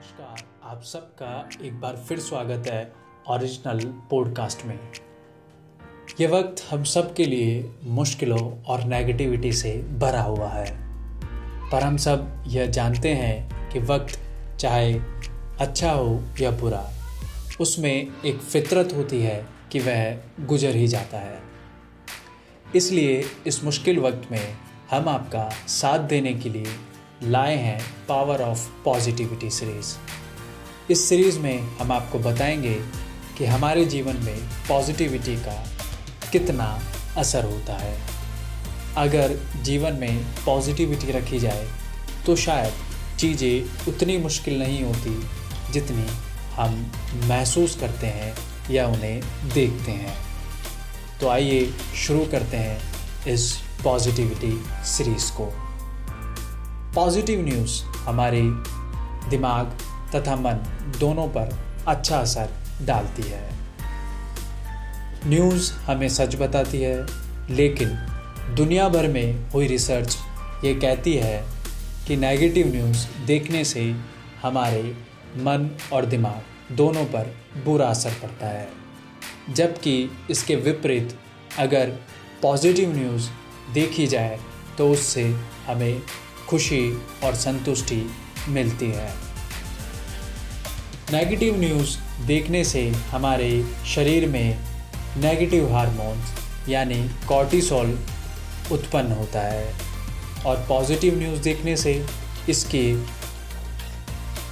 नमस्कार, आप सबका एक बार फिर स्वागत है ओरिजिनल पॉडकास्ट में। ये वक्त हम सब के लिए मुश्किलों और नेगेटिविटी से भरा हुआ है। पर हम सब यह जानते हैं कि वक्त, चाहे अच्छा हो या बुरा, उसमें एक फितरत होती है कि वह गुजर ही जाता है। इसलिए इस मुश्किल वक्त में हम आपका साथ देने के लिए लाए हैं पावर ऑफ़ पॉजिटिविटी सीरीज़ इस सीरीज़ में हम आपको बताएँगे कि हमारे जीवन में पॉजिटिविटी का कितना असर होता है। अगर जीवन में पॉजिटिविटी रखी जाए तो शायद चीज़ें उतनी मुश्किल नहीं होती जितनी हम महसूस करते हैं या उन्हें देखते हैं। तो आइए शुरू करते हैं इस पॉजिटिविटी सीरीज़ को। पॉजिटिव न्यूज़ हमारे दिमाग तथा मन दोनों पर अच्छा असर डालती है। न्यूज़ हमें सच बताती है, लेकिन दुनिया भर में हुई रिसर्च ये कहती है कि नेगेटिव न्यूज़ देखने से हमारे मन और दिमाग दोनों पर बुरा असर पड़ता है। जबकि इसके विपरीत अगर पॉजिटिव न्यूज़ देखी जाए तो उससे हमें खुशी और संतुष्टि मिलती है। नेगेटिव न्यूज़ देखने से हमारे शरीर में नेगेटिव हार्मोन्स यानी कॉर्टिसोल उत्पन्न होता है। और पॉजिटिव न्यूज़ देखने से इसके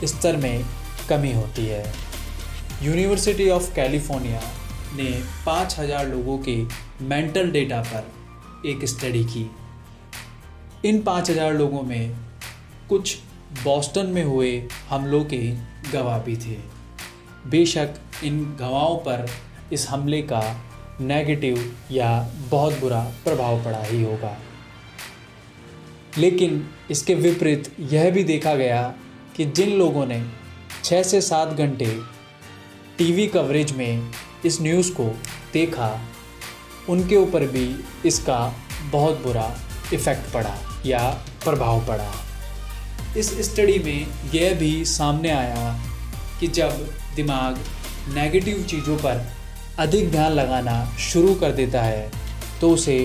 स्तर में कमी होती है। यूनिवर्सिटी ऑफ़ कैलिफ़ोर्निया ने 5000 लोगों के मेंटल डेटा पर एक स्टडी की। इन पाँच हज़ार लोगों में कुछ बॉस्टन में हुए हमलों के गवाह भी थे। बेशक इन गवाहों पर इस हमले का नेगेटिव या बहुत बुरा प्रभाव पड़ा ही होगा। लेकिन इसके विपरीत यह भी देखा गया कि जिन लोगों ने छः से सात घंटे टीवी कवरेज में इस न्यूज़ को देखा, उनके ऊपर भी इसका बहुत बुरा इफ़ेक्ट पड़ा या प्रभाव पड़ा। इस स्टडी में यह भी सामने आया कि जब दिमाग नेगेटिव चीज़ों पर अधिक ध्यान लगाना शुरू कर देता है तो उसे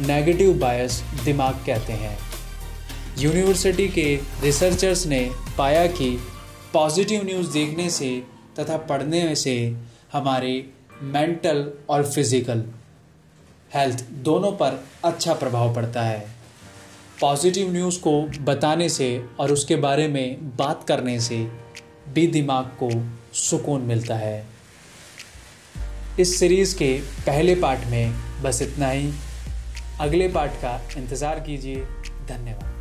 नेगेटिव बायस दिमाग कहते हैं। यूनिवर्सिटी के रिसर्चर्स ने पाया कि पॉजिटिव न्यूज़ देखने से तथा पढ़ने से हमारे मेंटल और फ़िज़िकल हेल्थ दोनों पर अच्छा प्रभाव पड़ता है। पॉजिटिव न्यूज़ को बताने से और उसके बारे में बात करने से भी दिमाग को सुकून मिलता है। इस सीरीज़ के पहले पार्ट में बस इतना ही। अगले पार्ट का इंतज़ार कीजिए। धन्यवाद।